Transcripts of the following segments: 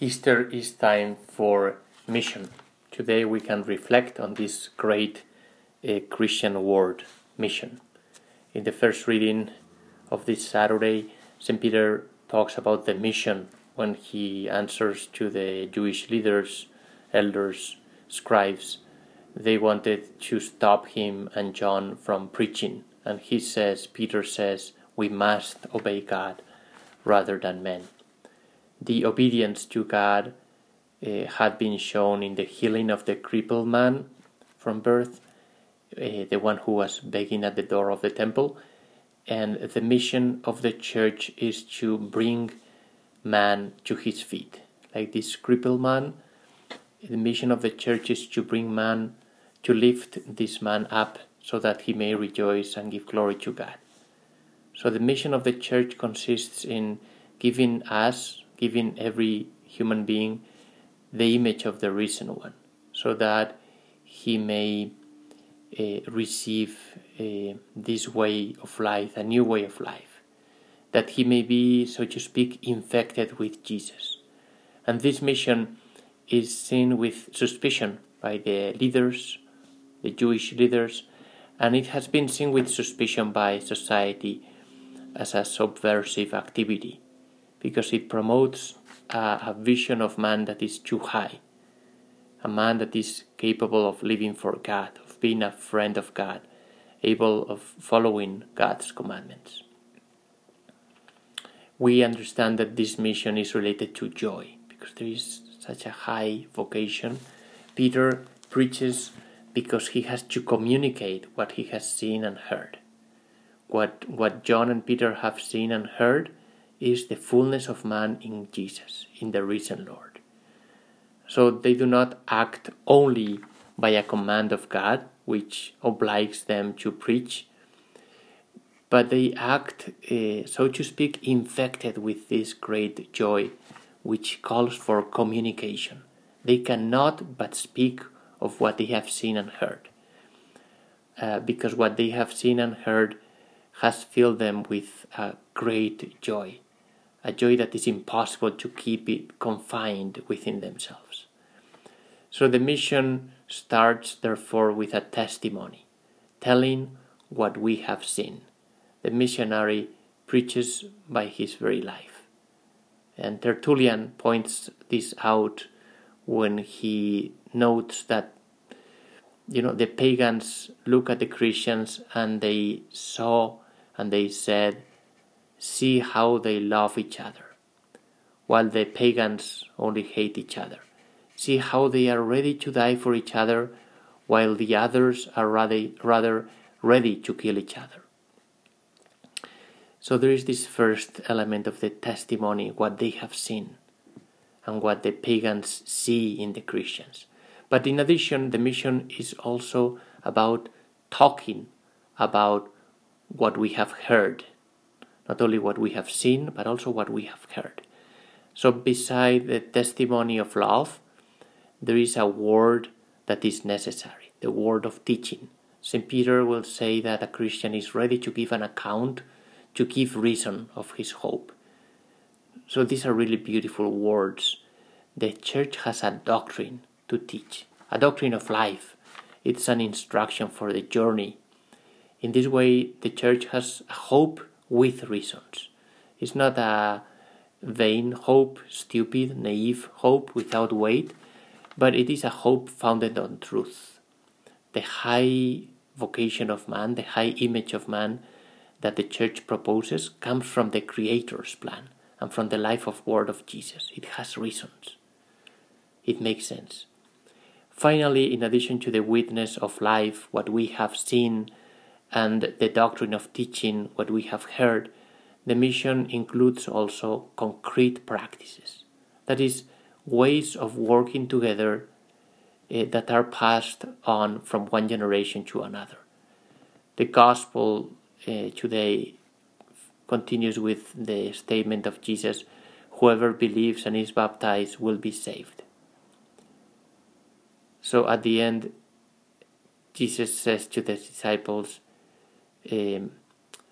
Easter is time for mission. Today we can reflect on this great uh, Christian word, mission. In the first reading of this Saturday, St. Peter talks about the mission when he answers to the Jewish leaders, elders, scribes. They wanted to stop him and John from preaching. And he says, Peter says, we must obey God rather than men. The obedience to God uh, had been shown in the healing of the crippled man from birth, uh, the one who was begging at the door of the temple. And the mission of the church is to bring man to his feet. Like this crippled man, the mission of the church is to bring man, to lift this man up so that he may rejoice and give glory to God. So the mission of the church consists in giving us, giving every human being, the image of the risen one, so that he may uh, receive uh, this way of life, a new way of life, that he may be, so to speak, infected with Jesus. And this mission is seen with suspicion by the leaders, the Jewish leaders, and it has been seen with suspicion by society as a subversive activity because it promotes a, a, vision of man that is too high, a man that is capable of living for God, of being a friend of God, able of following God's commandments. We understand that this mission is related to joy because there is such a high vocation. Peter preaches because he has to communicate what he has seen and heard what, what John and Peter have seen and heard is the fullness of man in Jesus, in the risen Lord. So they do not act only by a command of God, which obliges them to preach, but they act, uh, so to speak, infected with this great joy, which calls for communication. They cannot but speak of what they have seen and heard, uh, because what they have seen and heard has filled them with a great joy, a joy that is impossible to keep it confined within themselves. So the mission starts, therefore, with a testimony, telling what we have seen. The missionary preaches by his very life. And Tertullian points this out when he notes that you know the pagans look at the Christians and they saw and they said, See how they love each other, while the pagans only hate each other. See how they are ready to die for each other, while the others are rather, rather ready to kill each other. So there is this first element of the testimony, what they have seen, and what the pagans see in the Christians. But in addition, the mission is also about talking about what we have heard, not only what we have seen, but also what we have heard. So, beside the testimony of love, there is a word that is necessary the word of teaching. St. Peter will say that a Christian is ready to give an account, to give reason of his hope. So, these are really beautiful words. The church has a doctrine to teach, a doctrine of life. It's an instruction for the journey in this way, the church has a hope with reasons. It's not a vain hope, stupid, naive hope without weight, but it is a hope founded on truth. The high vocation of man, the high image of man that the church proposes comes from the Creator's plan and from the life of word of Jesus. It has reasons. It makes sense. Finally, in addition to the witness of life, what we have seen and the doctrine of teaching what we have heard, the mission includes also concrete practices. That is, ways of working together uh, that are passed on from one generation to another. The gospel uh, today continues with the statement of Jesus whoever believes and is baptized will be saved. So at the end, Jesus says to the disciples, um,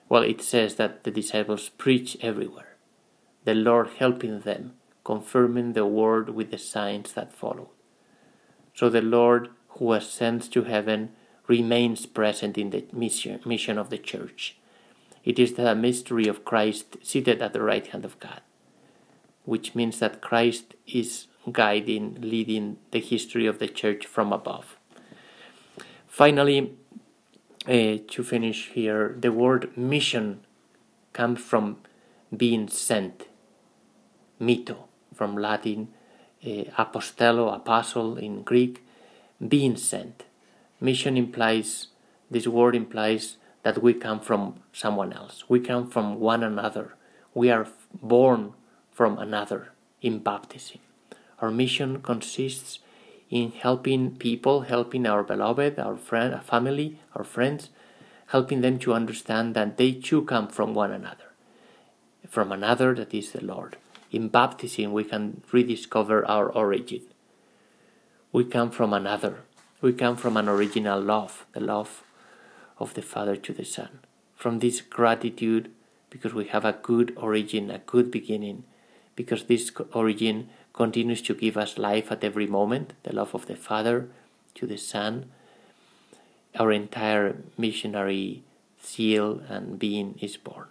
well, it says that the disciples preach everywhere, the Lord helping them confirming the word with the signs that follow. So the Lord, who ascends to heaven, remains present in the mission, mission of the church. It is the mystery of Christ seated at the right hand of God, which means that Christ is guiding, leading the history of the church from above. Finally, uh, to finish here, the word mission comes from being sent, mitto, from Latin, uh, apostello, apostle in Greek, being sent. Mission implies, this word implies that we come from someone else. We come from one another. We are born from another in baptism. Our mission consists in helping people, helping our beloved, our friend, our family, our friends, helping them to understand that they too come from one another, from another that is the Lord. In baptism, we can rediscover our origin. We come from another. We come from an original love, the love of the Father to the Son. From this gratitude, because we have a good origin, a good beginning, because this origin continues to give us life at every moment, the love of the Father to the Son. Our entire missionary zeal and being is born.